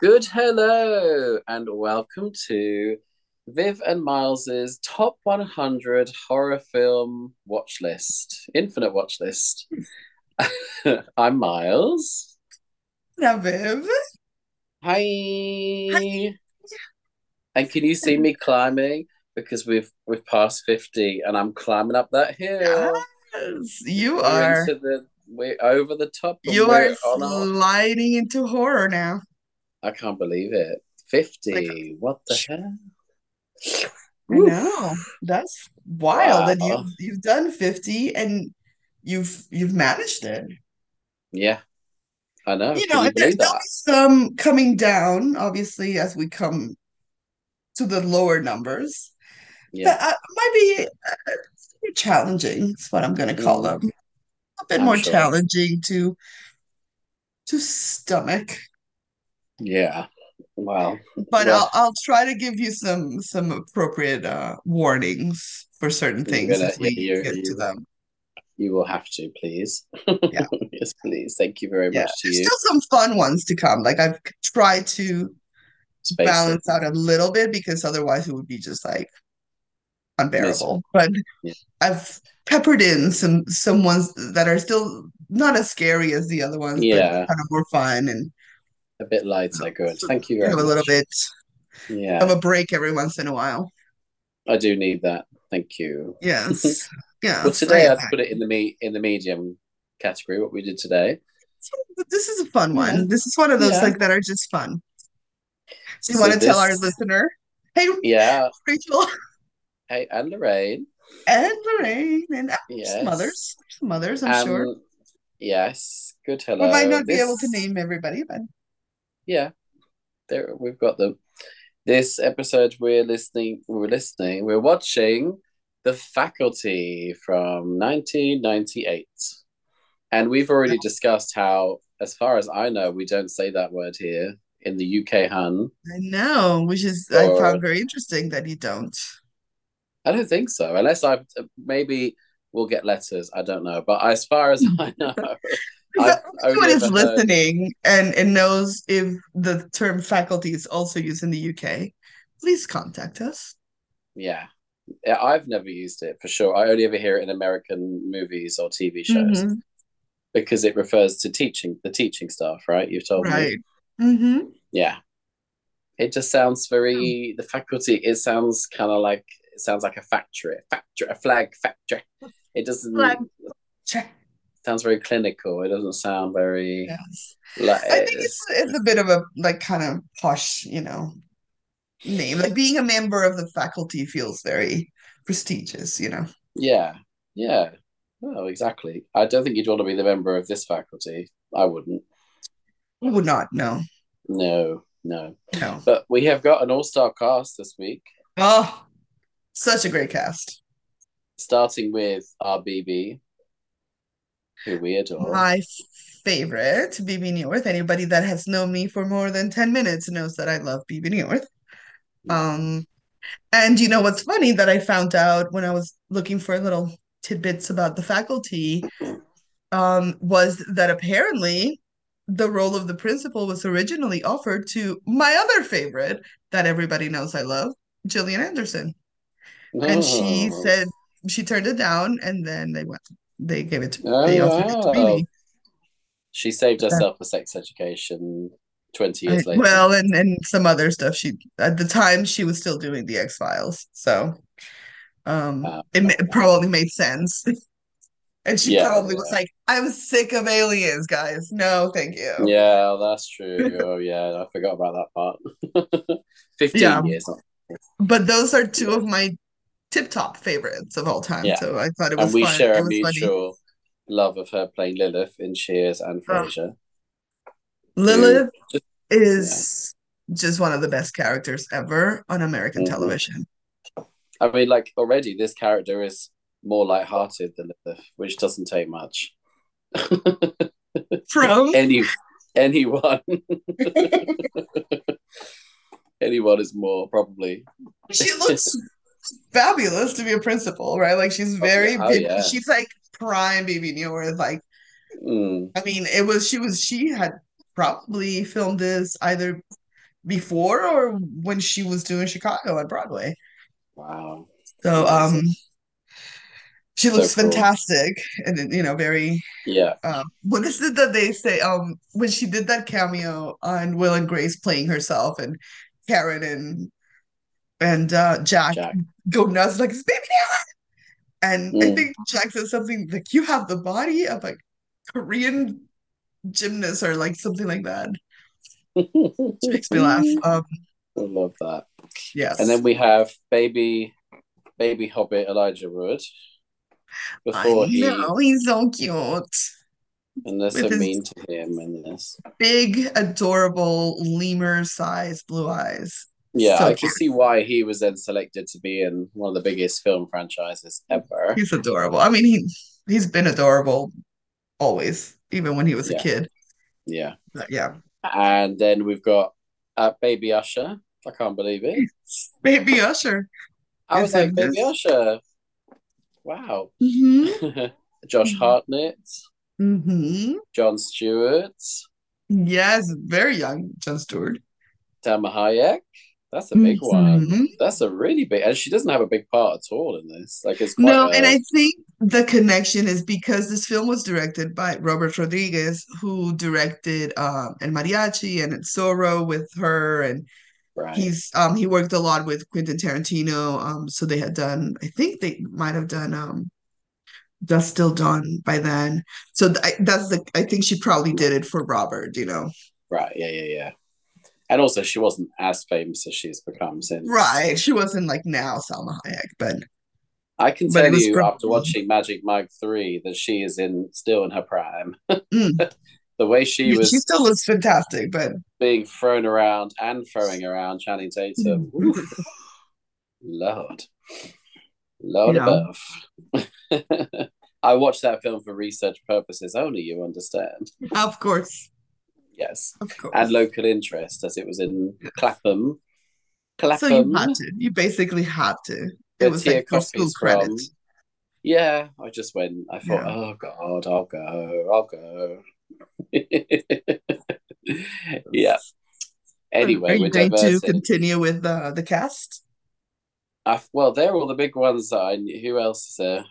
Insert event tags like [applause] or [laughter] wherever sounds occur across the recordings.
Good hello and welcome to Viv and Miles's top 100 horror film watch list, infinite watch list. [laughs] I'm Miles. Now, Viv. Hi. Hi. And can you see me climbing? Because we've we've passed 50 and I'm climbing up that hill. Yes, you We're are. into the we're over the top You are on our sliding into horror now. I can't believe it. Like, 50. What the hell? I know. That's wild that Wow. you've you've done 50 and you've you've managed it. Yeah, I know. You Can know, you and there, believe there'll that? be some coming down, obviously, as we come to the lower numbers. Yeah. That uh, might be uh, challenging, is what I'm going to call them. Mm, A bit I'm more sure. challenging to to stomach. Yeah. Well, but I'll I'll try to give you some some appropriate uh warnings for certain things gonna, if yeah, we you get to them. you will have to, please. [laughs] Yeah, Yes, please. Thank you very yeah. much to There's you. still some fun ones to come. Like I've tried to Space it. balance out a little bit because otherwise it would be just like unbearable. But Yeah. I've peppered in some some ones that are still not as scary as the other ones, but Yeah, kind of more fun and a bit lighter. Good. Thank you very have a little bit of Yeah, a break every once in a while. I do need that. Thank you. Yes, [laughs] Yeah. Well, today I'd put it in the me in the medium category, what we did today. So, this is a fun Yeah, one. This is one of those yeah. like that are just fun. So you So want to tell our listener, hey, yeah. Rachel Hey, and Lorraine. and Lorraine and some Yes. others, some others, I'm sure. Um, yes. Good hello. We might not be able to name everybody, but yeah, there we've got them. This episode we're listening, we're listening, we're watching The Faculty from 1998. And we've already discussed how, as far as I know, we don't say that word here in the UK, hun. I know, which is I found very interesting that you don't. I don't think so, unless I've maybe we'll get letters. I don't know. But as far as [laughs] I know, If I've anyone is listening and, and knows if the term faculty is also used in the UK, please contact us. yeah, Yeah, I've never used it for sure. I only ever hear it in American movies or TV shows hmm because it refers to teaching, the teaching staff, right? You've told me. Right. hmm Yeah. It just sounds very, the faculty, it sounds kind of like, it sounds like a factory, a factory, a flag factory. It doesn't, check. Sounds very clinical. It doesn't sound very, Yes. like, I think it's it's, a bit of a like kind of posh, you know, name. Like being a member of the faculty feels very prestigious, you know. yeah, yeah. Well, exactly. I don't think you'd want to be the member of this faculty. I wouldn't. Who would not know? No, no. No. But we have got an all-star cast this week, Oh, such a great cast. starting with our Bebe, who we adore. My favorite, Bebe Neuwirth. Anybody that has known me for more than 10 minutes knows that I love Bebe Neuwirth. Um, and you know what's funny that I found out when I was looking for little tidbits about the faculty um, was that apparently the role of the principal was originally offered to my other favorite that everybody knows I love, Gillian Anderson. And she Oh, said she turned it down and then they went they gave it to they oh offered it to wow. Mimi. She saved herself a sex education 20 I, years later. well and and some other stuff she at the time she was still doing the X-Files. So um it, ma- it probably made sense. [laughs] And she yeah, probably was like, I'm sick of aliens, guys. No, thank you. Yeah, that's true. Oh, yeah, I forgot about that part. [laughs] Yeah, 15 years. not- but those are two of my tip-top favorites of all time. yeah. So I thought it was. And we fun. share a was funny. mutual love of her playing Lilith in Cheers and Oh, Frasier, who Lilith just, yeah. is just one of the best characters ever on American Mhm. television. I mean, like, already this character is more light-hearted than Lilith, which doesn't take much. [laughs] From Any anyone [laughs] [laughs] anyone is more probably she looks fabulous to be a principal, right? Like she's oh very oh big. yeah She's like prime baby Neuwirth. Like mm, I mean, it was she was she had probably filmed this either before or when she was doing Chicago at Broadway. Wow. So um she So looks cool. fantastic and you know very Yeah. um what is it that they say um when she did that cameo on Will and Grace playing herself and Karen and and uh Jack Jack. go nuts like it's baby now and I Mm. think Jack says something like you have the body of a Korean gymnast or like something like that. Which makes me laugh. [laughs] Um I love that. Yes. And then we have baby baby Hobbit Elijah Wood I before he know he's so cute and they're so mean to him in this. big, adorable lemur-sized blue eyes. Yeah, So I can see why he was then selected to be in one of the biggest film franchises ever. He's adorable. I mean, he he's been adorable always, even when he was a kid. yeah. But yeah. And then we've got uh, Baby Usher. I can't believe it. [laughs] Baby Usher I was like, Baby this. Usher. Wow. hmm [laughs] Josh Hartnett, hmm Jon Stewart, Yes, very young Jon Stewart. Salma Hayek. That's a big one. hmm That's a really big, and she doesn't have a big part at all in this. Like, it's quite No, and I think the connection is because this film was directed by Robert Rodriguez, who directed um El Mariachi and Zorro with her, and right. he's um he worked a lot with Quentin Tarantino. Um, so they had done, I think they might have done um Dusk Till Dawn by then. So th- that's the I think she probably did it for Robert, you know. Right. Yeah. Yeah. Yeah. And also, she wasn't as famous as she's become since. Right. She wasn't like now Salma Hayek, but I can but tell you from after watching Magic Mike 3 that she is in still in her prime. [laughs] mm, the way she she was still looks fantastic, but being thrown around and throwing around Channing Tatum. Oof, Lord. Lord yeah, above. [laughs] I watched that film for research purposes only, you understand. of course, Yes. of And local interest as it was in Yes. Clapham. So you had to. You basically had to. It was like for school credit. from. Yeah, I just went, I thought, Yeah. oh God, I'll go, I'll go. [laughs] yeah. Are, are Anyway, you going to continue with uh, the cast? I, well, they're all the big ones I. Who else is there?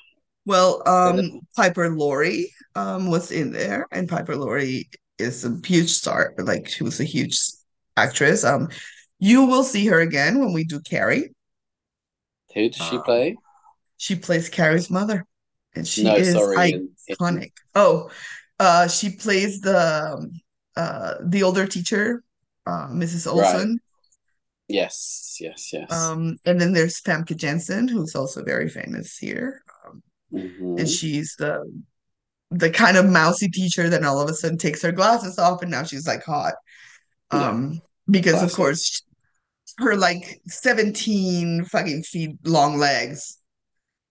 Well, um, Piper Laurie um was in there, and Piper Laurie is a huge star. Like she was a huge actress. Um, you will see her again when we do Carrie. Who does she Um, play? she plays Carrie's mother, and she No, is sorry, in, in iconic. Oh, uh, she plays the um, uh the older teacher, uh, Mrs. right. Olson. Yes, yes, yes. Um, and then there's Famke Janssen, who's also very famous here. Um, and hmm she's the the kind of mousy teacher then all of a sudden takes her glasses off and now she's like hot. Yeah, Um, because of course her like 17 fucking feet long legs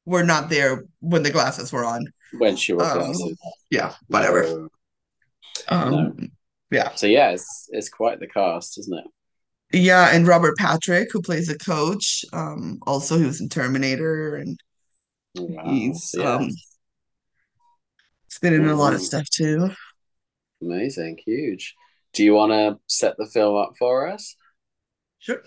were not there when the glasses were on. When she was Um, yeah, whatever. No, Um, no. yeah. So yeah, it's it's quite the cast, isn't it? Yeah, and Robert Patrick, who plays the coach, um, also he was in Terminator and Wow. he's yeah. um he's been in a lot of stuff too. Amazing, huge. Do you want to set the film up for us? Sure.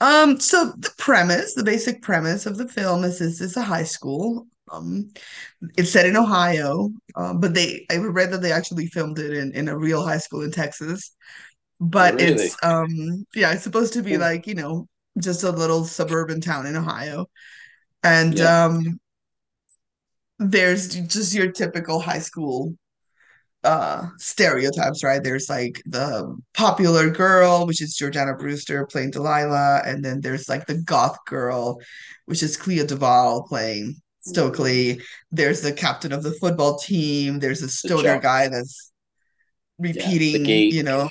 Um, so the premise, the basic premise of the film is this is a high school. Um, it's set in Ohio, um, but they I read that they actually filmed it in, in a real high school in Texas. But Really? it's um yeah, it's supposed to be Hmm. like, you know, just a little suburban town in Ohio. And Yeah. um there's just your typical high school uh stereotypes, right? There's like the popular girl, which is Jordana Brewster playing Delilah, and then there's like the goth girl, which is Clea Duvall playing. Stokely. There's the captain of the football team. There's a stoner guy that's repeating, geek. you know,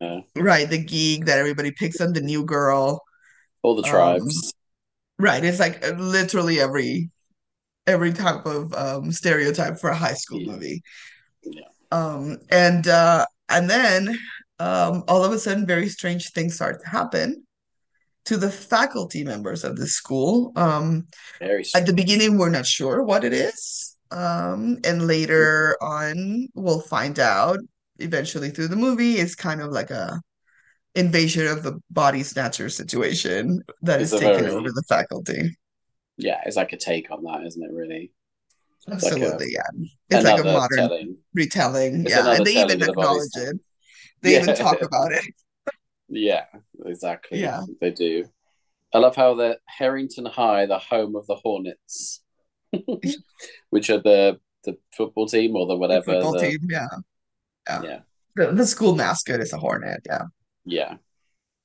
Yeah. right, the geek that everybody picks on, the new girl. All the Um, tribes. right. It's like literally every every type of um stereotype for a high school Yeah. movie. Yeah. Um, and uh, and then um, all of a sudden, very strange things start to happen to the faculty members of the school. Um, Very at the beginning, we're not sure what it is, um, and later on, we'll find out. Eventually, through the movie, it's kind of like a invasion of the body snatcher situation that It's is taking very- over the faculty. Yeah, it's like a take on that, isn't it? Really, like a- Absolutely, yeah. It's like a modern telling. retelling. It's yeah, and they even the acknowledge it. [laughs] They even talk about it. Yeah, exactly. Yeah. they do. I love how the Harrington High, the home of the Hornets, [laughs] which are the the football team or the The whatever. football the- team, yeah. Yeah. Yeah, The, the school mascot is a hornet, yeah. yeah.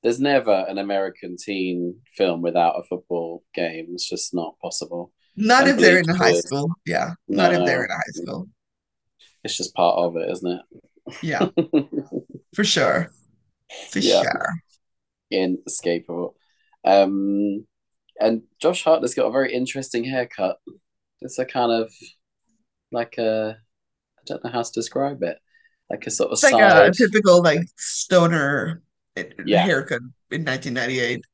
There's never an American teen film without a football game. It's just not possible. Not if they're in high school. Yeah. Not if they're No. in high school. It's just part of it, isn't it? Yeah, [laughs] for sure. For Yeah. sure. Inescapable. Um, and Josh Hartnett's got a very interesting haircut. It's a kind of like a I don't know how to describe it. Like a sort of It's like a typical like stoner Yeah. haircut in 1998.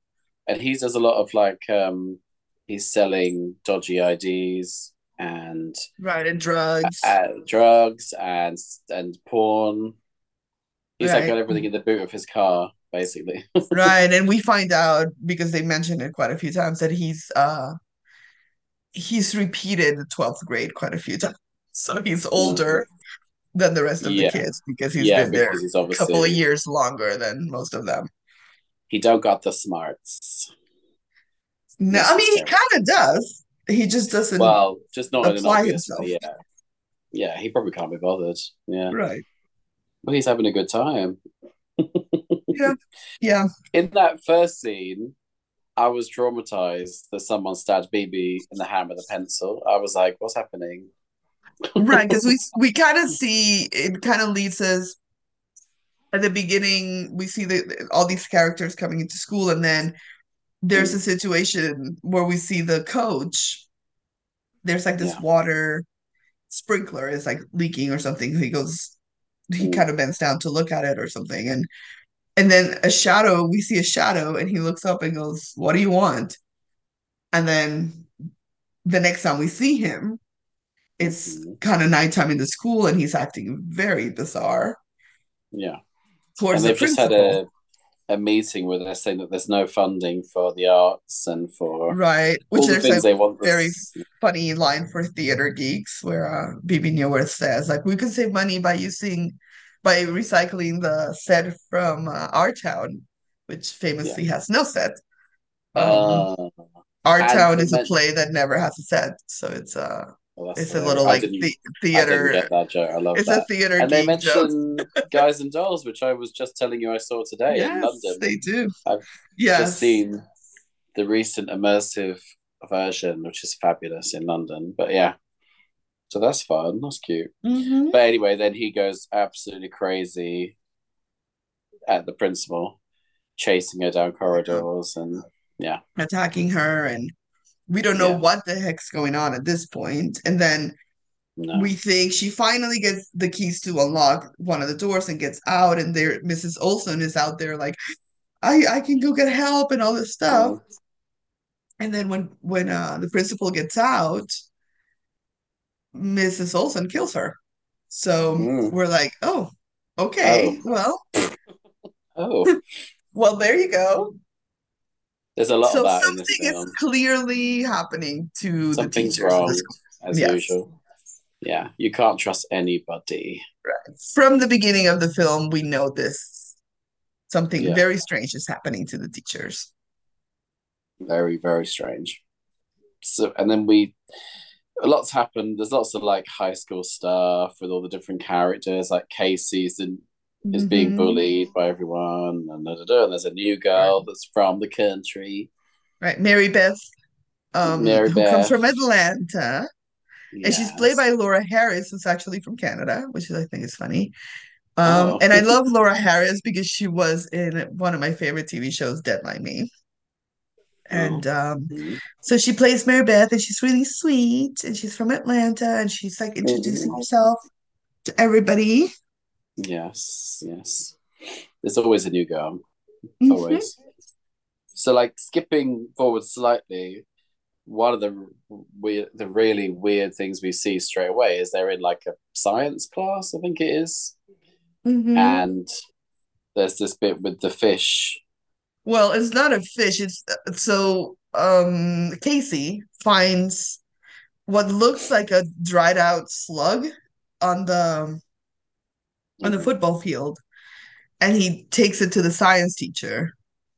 and he does a lot of like um, he's selling dodgy IDs and Right, and drugs. uh, drugs and and porn. He's like got everything in the boot of his car, basically. [laughs] Right, and we find out because they mentioned it quite a few times that he's uh he's repeated the 12th grade quite a few times. [laughs] So he's older than the rest of Yeah. the kids because he's yeah, been there he's a couple of years longer than most of them. he don't got the smarts. No, I mean he kind of does. He just doesn't Well, just not apply himself. Yeah, yeah, he probably can't be bothered. Yeah, right. But he's having a good time. Yeah, [laughs] yeah. In that first scene, I was traumatized that someone stabbed Bebe in the hand with a pencil. I was like, "What's happening?" Right, because we [laughs] we kind of see it kind of leads us at the beginning we see the all these characters coming into school and then there's a situation where we see the coach there's like this Yeah. water sprinkler is like leaking or something he goes he Mm. kind of bends down to look at it or something and and then a shadow we see a shadow and he looks up and goes what do you want and then the next time we see him it's Mhm. kind of nighttime in the school and he's acting very bizarre Yeah, towards and the they've just had a a meeting where they're saying that there's no funding for the arts and for right which is the they want. very this- funny line for theater geeks where uh Bebe Neuwirth says like we could save money by using by recycling the set from uh, our town which famously has no set um Uh, our town is a play that never has a set so it's uh well, it's a little like the theater get that joke. I love it's that. a theater and they mentioned Guys and Dolls, which I was just telling you I saw today in yes London. they do I've yes Just seen the recent immersive version, which is fabulous in London. But yeah, so that's fun. That's cute. Mhm. But anyway, then he goes absolutely crazy at the principal, chasing her down corridors, and yeah, attacking her and we don't know Yeah. what the heck's going on at this point and then no, we think she finally gets the keys to unlock one of the doors and gets out and there mrs olson is out there like i i can go get help and all this stuff Mm. and then when when uh the principal gets out mrs olson kills her so Mm. we're like oh okay Oh. well [laughs] oh, [laughs] well there you go there's a lot so of that in something this is clearly happening to the teachers wrong as Yes. usual. Yeah, you can't trust anybody. Right. from the beginning of the film, we know this something Yeah. very strange is happening to the teachers. Very, very strange. So, and then we, a lot's happened. There's lots of like high school stuff with all the different characters. Like Casey's in, is being Mhm. bullied by everyone, and, da, da, da, and there's a new girl that's from the country. Right, Mary Beth, um, Mary who comes from Atlanta, and she's played by Laura Harris, who's actually from Canada, which is, I think is funny. Um, Oh. and I [laughs] love Laura Harris because she was in one of my favorite TV shows, Dead Like Me. And um, Mhm. so she plays Mary Beth, and she's really sweet, and she's from Atlanta, and she's like introducing Mhm. herself to everybody. Yes, yes. There's always a new girl. Mhm. Always. So, like skipping forward slightly, one of the weird, the really weird things we see straight away is they're in like a science class, I think it is, Mhm. and there's this bit with the fish. Well, it's not a fish. It's so um Casey finds what looks like a dried out slug on the on the Mhm. football field and he takes it to the science teacher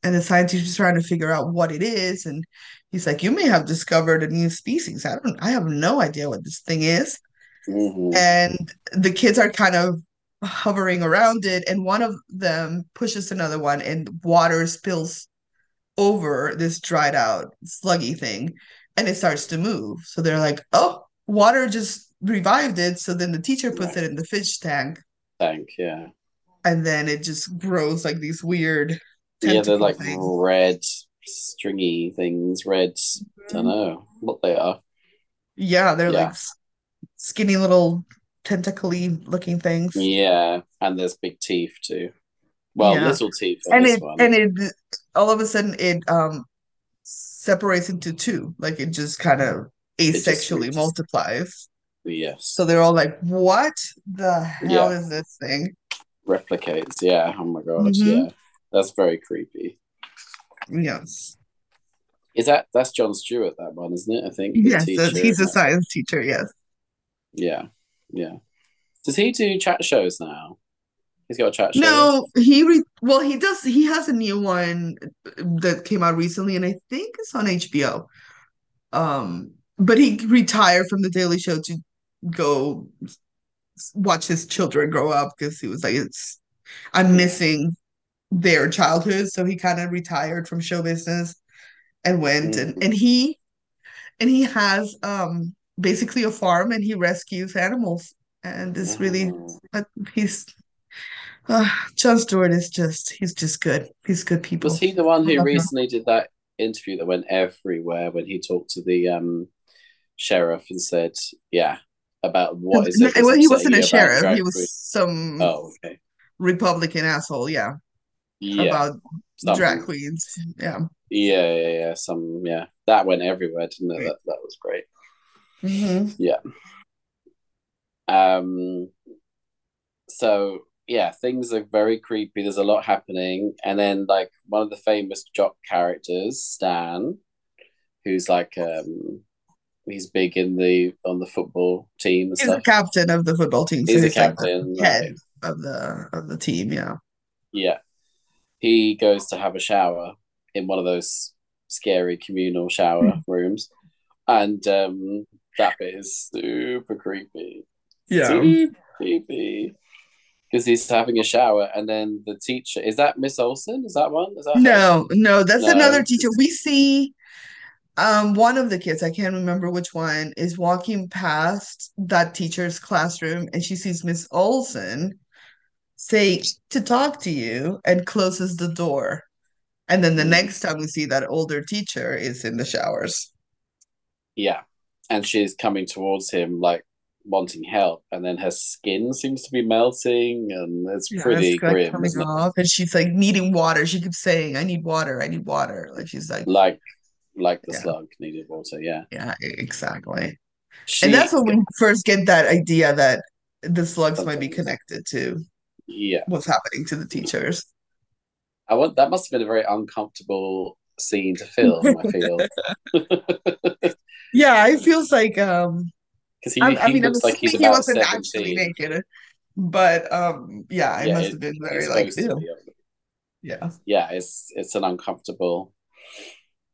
and the science teacher's trying to figure out what it is and he's like you may have discovered a new species i don't i have no idea what this thing is Mhm. and the kids are kind of hovering around it and one of them pushes another one and water spills over this dried out sluggy thing and it starts to move so they're like oh water just revived it so then the teacher puts Right. it in the fish tank Tank, yeah. and then it just grows like these weird Yeah, they're like things. red, stringy things. Red, I don't know what they are. Yeah, they're Yeah. like skinny little tentacly looking things. Yeah, and there's big teeth too. Well, Yeah. little teeth And it one. and it all of a sudden it um separates into two. Like it just kind of asexually reaches- multiplies. Yes. So they're all like, what the hell Yeah. is this thing? replicates. Yeah. Oh my god. Mhm. Yeah. That's very creepy. Yes. Is that that's Jon Stewart that one, isn't it? I think. Yes, teacher. he's a science teacher, yes. Yeah. Yeah. Does he do chat shows now? He's got a chat show. No, he re well, he does. He has a new one that came out recently, and I think it's on HBO. Um, but he retired from the Daily Show to go watch his children grow up because he was like, "It's I'm missing their childhood," so he kind of retired from show business and went and Mhm. and he and he has um basically a farm and he rescues animals and it's really uh, he's uh, Jon Stewart is just he's just good. He's good people. Was he the one who love him. recently did that interview that went everywhere when he talked to the um sheriff and said, "Yeah, about what is it?" well, he wasn't a sheriff. He was queens?" some Oh, okay. Republican asshole. Yeah, Yeah. about Something. drag queens. Yeah. Yeah, yeah, yeah. Some yeah. That went everywhere, didn't it? That that was great. hmm Um so yeah, things are very creepy. There's a lot happening. And then like one of the famous jock characters, Stan, who's like um he's big in the on the football team He's the captain of the football team. So He's a he's like the captain, head right. of the of the team. Yeah. Yeah. He goes to have a shower in one of those scary communal shower rooms. And um that bit is super creepy. Yeah. Super creepy. Because he's having a shower and then the teacher is that Miss Olsen? Is that one? Is that her? No, no, that's No. another teacher. We see um one of the kids, I can't remember which one, is walking past that teacher's classroom and she sees Miss olson say to talk to you and closes the door. And then the Mm. next time we see that older teacher is in the showers. Yeah. And she's coming towards him like wanting help, and then her skin seems to be melting and it's Yeah, pretty it's grim, coming off, and she's like needing water. She keeps saying, "I need water. I need water." Like she's like, Like like the Yeah. slug needed water, yeah. "Yeah, exactly." She And that's when we first get that idea that the slugs might be connected to yeah. what's happening to the teachers. I want that must have been a very uncomfortable scene to film, I feel. [laughs] [laughs] Yeah, it feels like um Because he, I, he I mean, I'm looks like he's assuming he wasn't actually naked, but um yeah, it Yeah, must it- have been very like supposed to ew. be. Yeah. Yeah, it's it's an uncomfortable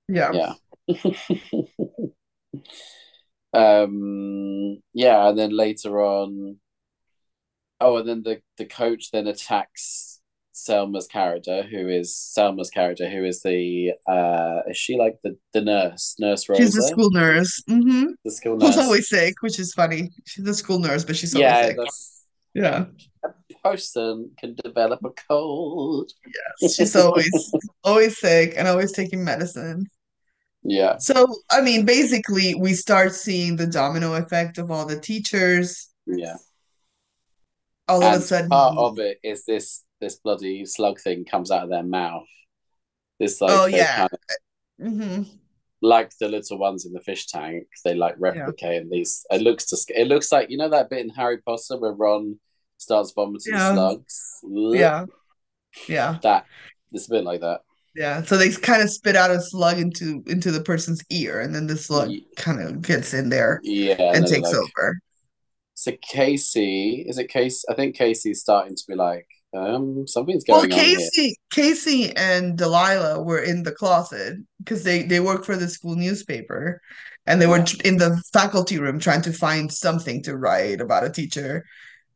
Yeah. yeah. um yeah, and then later on oh and then the the coach then attacks Salma's character, who is Salma's character, who is the uh is she like the the nurse, nurse Rosa? She's a school nurse. mm-hmm. the school nurse Who's always sick, which is funny. She's a school nurse, but she's always yeah, sick. Yeah. A person can develop a cold. Yes she's always always sick and always taking medicine. Yeah, So, I mean, basically, we start seeing the domino effect of all the teachers. yeah. All of a sudden, part of it is this this bloody slug thing comes out of their mouth. This like Oh, yeah. kind of Mhm. like the little ones in the fish tank. They like replicate and these. It looks to it looks like you know that bit in Harry Potter where Ron starts vomiting Yeah. slugs. Yeah, Yeah. That it's a bit like that. Yeah. So they kind of spit out a slug into into the person's ear, and then the slug kind of gets in there Yeah, and and takes like over. so Casey, is it Casey? I think Casey's starting to be like, um, something's going on here. Casey, Casey and Delilah were in the closet because they they work for the school newspaper, and they were Yeah. in the faculty room trying to find something to write about a teacher.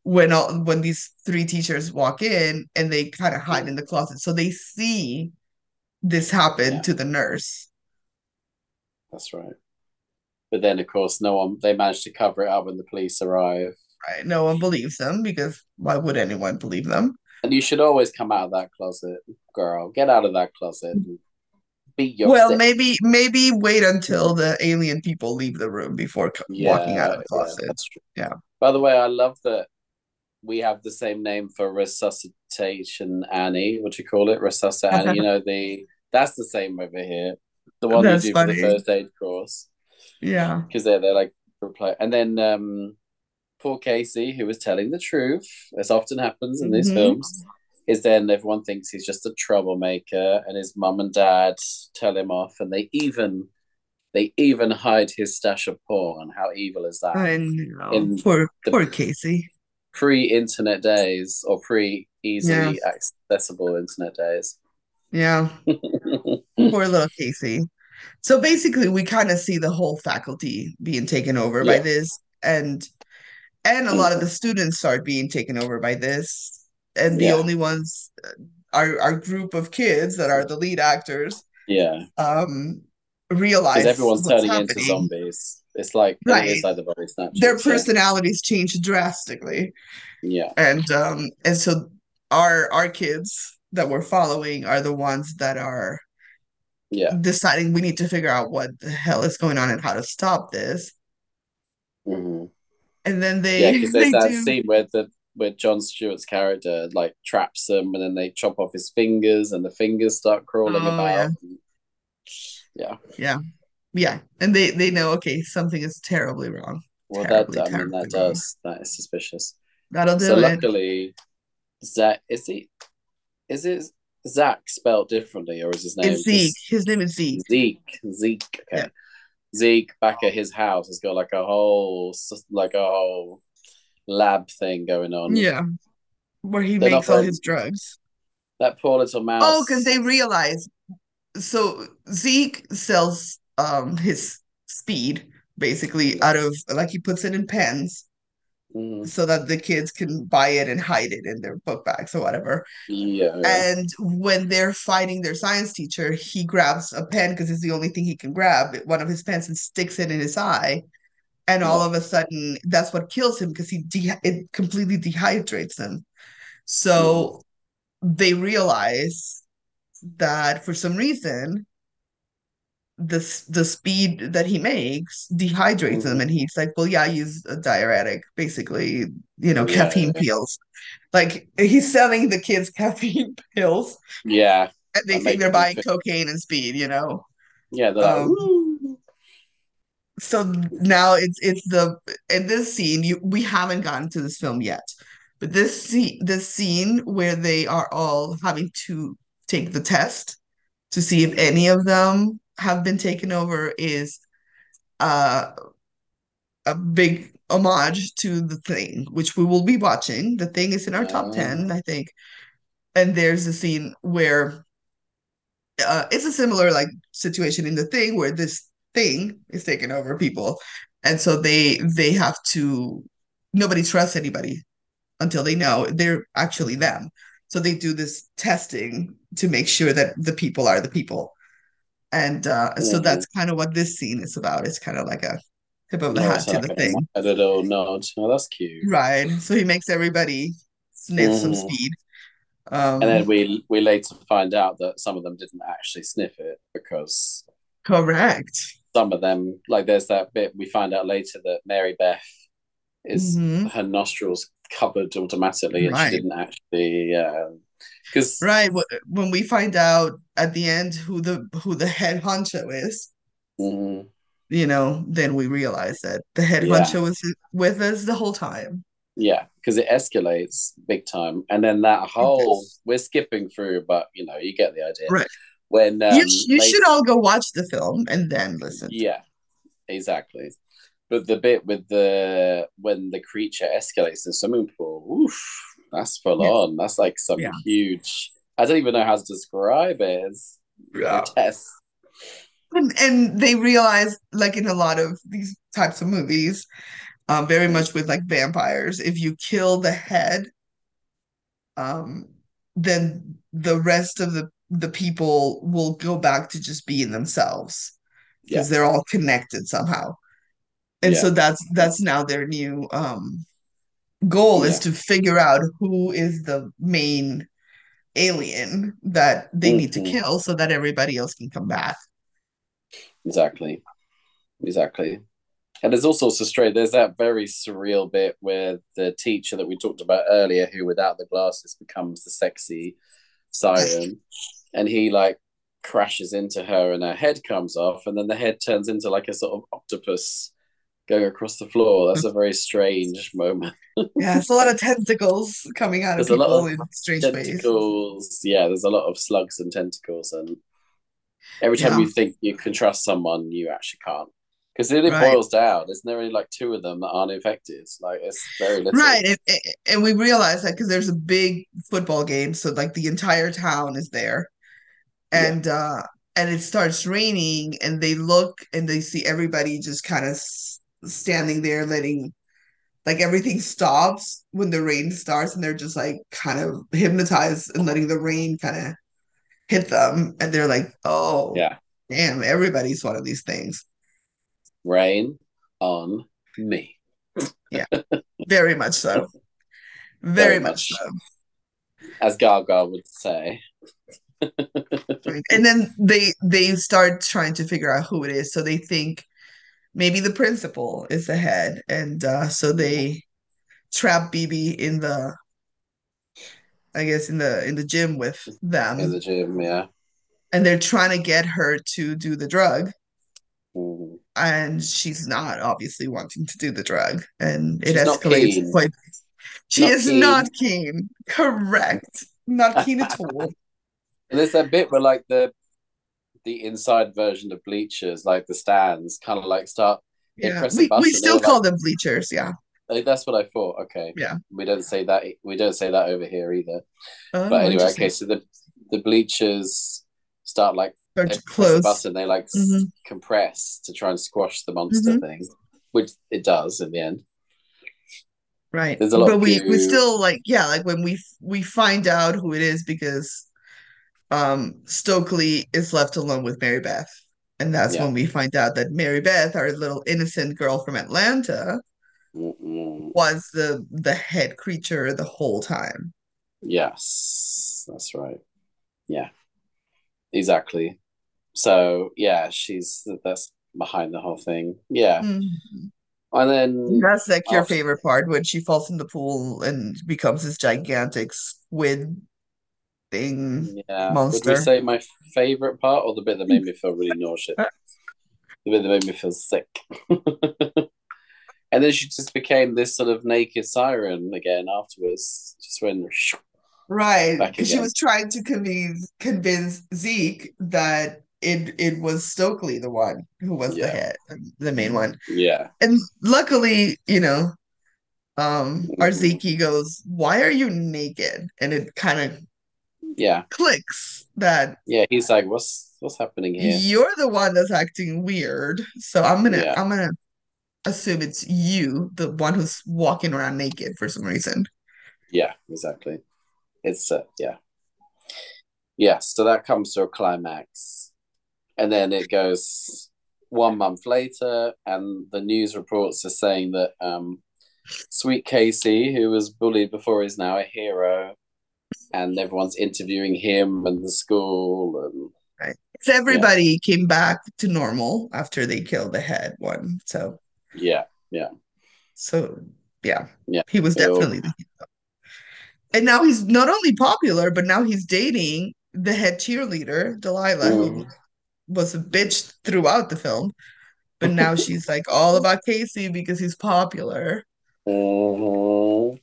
When all when these three teachers walk in, and they kind of hide in the closet, so they see this happened Yeah, to the nurse. that's right. But then of course no one they managed to cover it up when the police arrive. Right? No one believes them because why would anyone believe them? And you should always come out of that closet, girl. Get out of that closet and be yourself. Well, maybe maybe wait until the alien people leave the room before c- walking out of Yeah, the yeah, closet. true. Yeah. By the way, I love that we have the same name for resuscitation Annie. What do you call it? Resuscitation Annie. You know the that's the same over here. The one you That's do for the first aid course Yeah. because they're they're like reply. And then um, poor Casey, who was telling the truth, as often happens in these hmm films, is then everyone thinks he's just a troublemaker, and his mum and dad tell him off, and they even they even hide his stash of porn. How evil is that? I know. In Poor poor Casey. pre-internet days or Yeah. pre-easily accessible internet days. Yeah. [laughs] Poor little Casey. So basically we kind of see the whole faculty being taken over by this and and a lot of the students start being taken over by this and the yeah, only ones uh, our our group of kids that are the lead actors yeah. um realize everyone's turning into zombies. It's like and it is Right. like the body Their. Yeah, personalities change drastically. yeah, And um and so our our kids that we're following are the ones that are yeah. deciding we need to figure out what the hell is going on and how to stop this. hmm And then they Yeah, because [laughs] there's they that do scene where the where Jon Stewart's character like traps them, and then they chop off his fingers, and the fingers start crawling oh yeah. about. Yeah. Yeah. Yeah. And they they know okay, something is terribly wrong. Well, that Terribly, I mean that wrong. does that is suspicious. That'll So do it. luckily, Zach is he is it Zach spelled differently, or is his name It's Zeke. His name is Zeke. Zeke? Zeke. Yeah. Okay. Zeke back at his house has got like a whole like a whole lab thing going on. Yeah. Where he They're makes all his drugs. that poor little mouse. Oh, because they realize so Zeke sells um his speed basically out of like he puts it in pens Mhm. so that the kids can buy it and hide it in their book bags or whatever. Yeah, yeah, And when they're fighting their science teacher, he grabs a pen because it's the only thing he can grab, one of his pens, and sticks it in his eye. And all of a sudden, that's what kills him because he de- it completely dehydrates him. So they realize that for some reason, the the speed that he makes dehydrates him, Mhm. and he's like, "Well, yeah, I use a diuretic, basically, you know, Yeah, caffeine pills." Like he's selling the kids [laughs] caffeine pills yeah. and they think they're buying feel cocaine and speed, you know. yeah, Um, so now it's it's the in this scene you we haven't gotten to this film yet, but this scene this scene where they are all having to take the test to see if any of them have been taken over is uh, a big homage to The Thing, which we will be watching. The Thing is in our top Uh, 10, I think. And there's a scene where uh, it's a similar like situation in The Thing where this thing is taking over people. And so they they have to nobody trusts anybody until they know they're actually them. So they do this testing to make sure that the people are the people. And uh, so mhm. that's kind of what this scene is about. It's kind of like a tip of the No, hat to like the thing. a little nod. Oh, that's cute. Right. So he makes everybody sniff some Mhm. speed. And then Um, we we later find out that some of them didn't actually sniff it because correct. some of them, like there's that bit we find out later that Mary Beth is hmm her nostrils covered automatically and she didn't actually because Right. When we find out at the end who the who the head honcho is, you know, then we realize that the head yeah honcho was with us the whole time. Yeah, because it escalates big time, and then that whole we're skipping through, but you know you get the idea. Right. When um, you sh- you Mace- should all go watch the film and then listen. yeah, exactly. But the bit with the when the creature escalates in the swimming pool, oof, that's full Yeah. on. That's like some Yeah. huge. I don't even know how to describe it. It's Yeah. grotesque. And, and they realize, like in a lot of these types of movies, um, very much with like vampires, if you kill the head, um, then the rest of the the people will go back to just being themselves because Yeah. they're all connected somehow. And Yeah. so that's that's now their new um goal is to figure out who is the main alien that they need to Mhm. kill so that everybody else can come back. Exactly. Exactly. And there's all sorts of strange. There's that very surreal bit where the teacher that we talked about earlier, who without the glasses becomes the sexy siren, [laughs] and he like crashes into her, and her head comes off, and then the head turns into like a sort of octopus going across the floor. That's a [laughs] very strange moment. Yeah, it's a lot of tentacles coming out of There's a lot people of in strange ways. Tentacles. Yeah, there's a lot of slugs and tentacles, and every time Yeah. you think you can trust someone, you actually can't. Because it Right. boils down. There's only like two of them that aren't infected. Like it's very little. Right, and, and- we realize that because there's a big football game, so like the entire town is there, Yeah. and uh and it starts raining, and they look and they see everybody just kind of standing there, letting like everything stops when the rain starts, and they're just like kind of hypnotized and letting the rain kind of hit them, and they're like, oh, Yeah. damn, everybody's one of these things. Rain on me. Yeah, very much so. [laughs] Very, Very much much. so. As Gaga would say. [laughs] And then they they start trying to figure out who it is. So they think maybe the principal is the head, and uh, so they trap Bebe in the, I guess in the in the gym with them, in the gym, yeah. and they're trying to get her to do the drug, Mm. and she's not obviously wanting to do the drug, and it She's escalates quite. She Not is keen. not keen. Correct. Not keen at all. [laughs] And there's that bit where like the the inside version of bleachers, like the stands, kind of like start. Yeah, we, we still call like- them bleachers. Yeah. Like, that's what I thought. Okay. Yeah. We don't say that. We don't say that over here either. Oh, But anyway, okay. So the the bleachers start like they press the close. button. They like Mhm. compress to try and squash the monster Mhm. thing, which it does in the end. Right. There's a lot But we we still like yeah, like when we we find out who it is because um Stokely is left alone with Mary Beth. And that's Yeah. when we find out that Mary Beth, our little innocent girl from Atlanta, Mm-mm. was the the head creature the whole time. Yes, that's right. Yeah, exactly. So yeah, she's that's behind the whole thing. Yeah, Mhm. and then That's like your after- favorite part when she falls in the pool and becomes this gigantic squid thing. yeah, would monster. we say my favorite part or the bit that made me feel really nauseous? [laughs] The bit that made me feel sick. [laughs] and then she just became this sort of naked siren again afterwards. Just went. Right, because she was trying to convince convince Zeke that it it was Stokely the one who was the head, the main one. Yeah, And luckily, you know, um, our Mhm. Zeke goes, "Why are you naked?" And it kind of yeah, clicks that yeah. He's like, "What's what's happening here?" you're the one that's acting weird. So I'm gonna Yeah. I'm gonna assume it's you, the one who's walking around naked for some reason. Yeah, exactly. It's uh, yeah, yeah. So that comes to a climax, and then it goes one month later, and the news reports are saying that um, Sweet Casey, who was bullied before, is now a hero, and everyone's interviewing him and the school, and So everybody came back to normal after they killed the head one. So yeah, yeah. so yeah, Yeah. he was So- definitely the hero. And now he's not only popular, but now he's dating the head cheerleader, Delilah, who Mm. was a bitch throughout the film. But now [laughs] she's like all about Casey because he's popular. Mhm.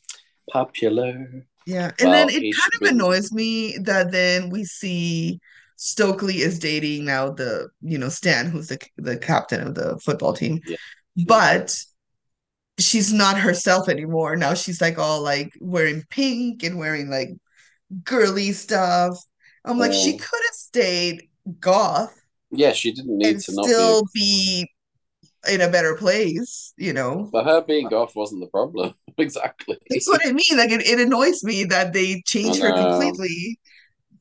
Popular. Yeah. And Well, then it kind of annoys me that then we see Stokely is dating now the, you know, Stan, who's the the captain of the football team. Yeah. But she's not herself anymore. Now she's like all like wearing pink and wearing like girly stuff. I'm like, she could have stayed goth Yeah, she didn't need to. Still be in a better place, you know. But her being off wasn't the problem. [laughs] exactly. That's what I mean. Like it, it annoys me that they change her completely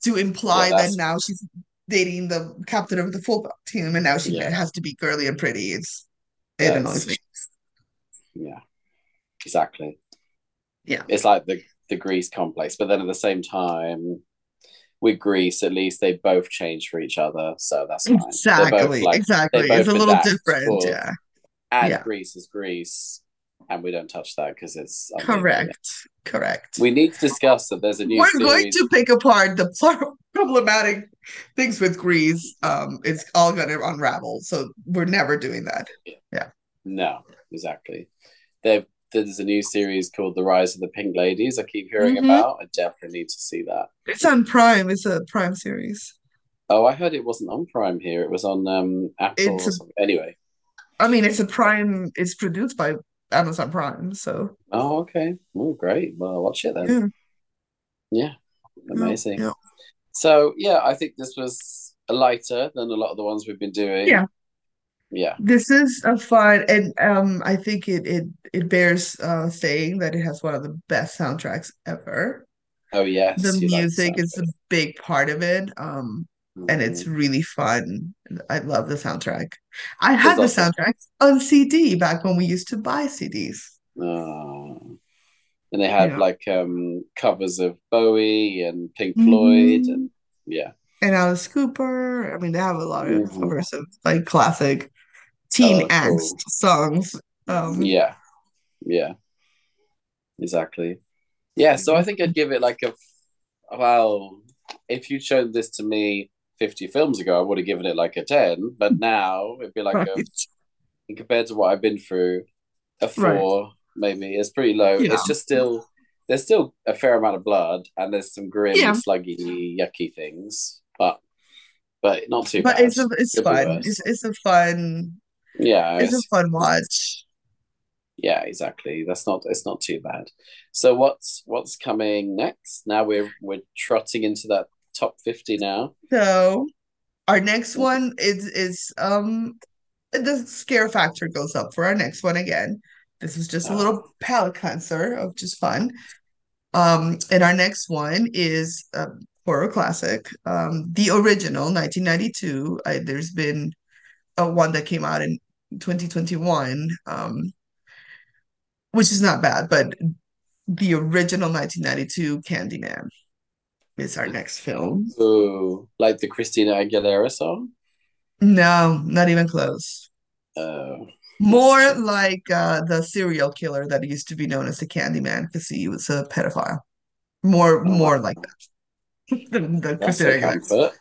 to imply that now she's dating the captain of the football team and now she yeah, has to be girly and pretty. It's it annoys me. yeah, exactly. Yeah. It's like the the Grease complex, but then at the same time, with Grease, at least they both change for each other, so that's fine. Exactly. like Exactly. It's a little different. Yeah. and Yeah. Grease is Grease, and we don't touch that because it's. Correct. Correct. We need to discuss that there's a new We're going to pick apart the [laughs] problematic things with Grease. Um, it's all going to unravel. So we're never doing that. Yeah. No, exactly. There, there's a new series called The Rise of the Pink Ladies. I keep hearing Mhm. about. I definitely need to see that. It's on Prime. It's a Prime series. Oh, I heard it wasn't on Prime here. It was on um Apple a. Anyway. I mean, it's a Prime. It's produced by Amazon Prime. So Oh, okay. Oh, great. Well, I'll watch it then. yeah, Yeah, yeah, amazing. yeah. So yeah, I think this was lighter than a lot of the ones we've been doing. Yeah. Yeah. This is a fun, and um, I think it it it bears uh saying that it has one of the best soundtracks ever. Oh The yes, you like the music is a big part of it. Um, and it's Mhm. really fun. I love the soundtrack. I There's had the also soundtrack on CD back when we used to buy CDs. oh, and they had Yeah. like um covers of Bowie and Pink Floyd hmm and yeah. And Alice Cooper. I mean, they have a lot of Mhm. covers of like classic teen Oh, angst cool. songs. Um, Yeah, yeah, exactly. Yeah, so I think I'd give it like a well, if you'd shown this to me 50 films ago, I would have given it like a 10, but [laughs] now it'd be like a compared to what I've been through, a Right. four maybe. It's pretty low. Yeah. It's just still there's still a fair amount of blood and there's some grim, Yeah. sluggy, yucky things, but but not too But bad. it's a, it's be fun. It's it's a fun Yeah, it's a fun watch. yeah, exactly. That's not it's not too bad. So what's what's coming next? Now we're we're trotting into that top 50 now. So our next one is is um the scare factor goes up for our next one again. This is just a Ah, little palate cleanser of just fun. Um, and our next one is a horror classic, um, the original 1992. I, there's been a one that came out in 2021, um, which is not bad, but the original 1992 Candyman is our next film. ooh, like the Christina Aguilera song? No, not even close. Oh, More like uh, the serial killer that used to be known as the Candyman because he was a pedophile. More, Oh, more like that than [laughs] the That's a Aguilera. comfort.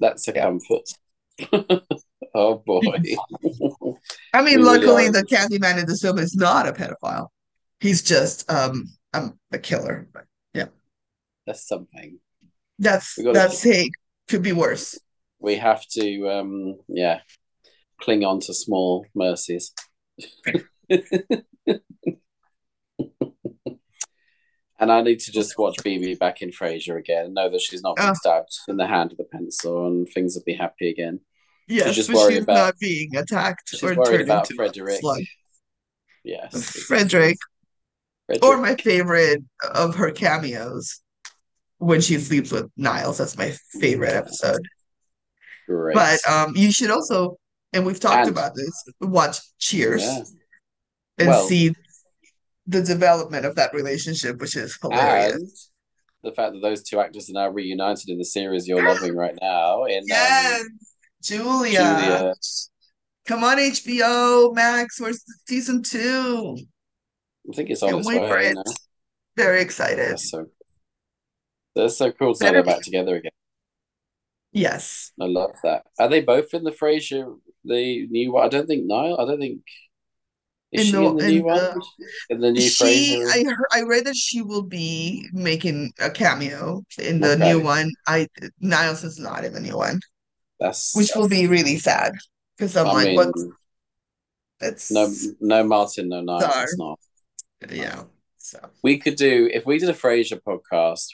That's a comfort. [laughs] oh boy. [laughs] I mean, luckily are. the Candyman in this film is not a pedophile. He's just um um, a killer. But yeah, That's something. that's that's hey, could be worse. we have to um yeah, cling on to small mercies. [laughs] And I need to just watch Bebe back in Frasier again and know that she's not being Oh, stabbed in the hand with a pencil and things will be happy again. She's yes, just but she's about not being attacked she's or turned into a Frederick. slug. Yes, exactly. Frederick, or my favorite of her cameos when she sleeps with Niles. That's my favorite episode. great. But um, you should also, and we've talked And about this, watch Cheers yeah, and well, see the development of that relationship, which is hilarious. the fact that those two actors are now reunited in the series you're loving right now in um Yes, Julia. Julia. Come on, HBO Max. Where's season two? I think it's on Can't wait for it. now. Very excited. That's so that's so cool to Better they're back together again. Yes. I love that. Are they both in the Frasier the new one? I don't think Niall I don't think Is In she the- in the in new one? the- In the new she, Frasier? I heard, I read that she will be making a cameo in the Okay. new one. I Niles is not in the new one, That's which will be really sad because I'm I like, mean, what? That's no, no Martin, no Niles. Sorry. It's not. yeah. So We could do if we did a Frasier podcast.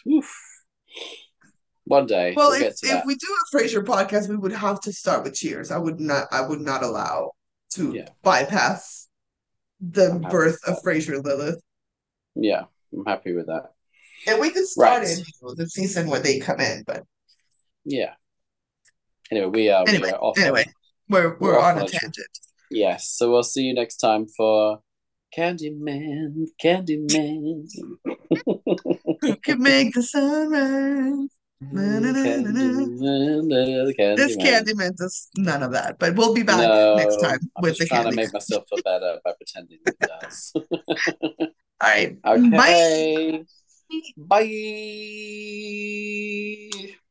One day well, we'll if if we do a Frasier podcast, we would have to start with Cheers. I would not. I would not allow to Yeah. bypass the I'm birth of Frasier Lilith. Yeah, I'm happy with that. And we could start Right. in you know, the season when they come in, but Yeah. Anyway, we are anyway, we are off. anyway, we're We're we're on a tangent. Yes. So we'll see you next time for Candyman, Candyman. [laughs] Who can make the sunrise? [laughs] Candyman, This Candyman. Does none of that, but we'll be back No, next time I'm with just the trying to make myself feel better by pretending it does. [laughs] All right, okay. bye. Bye.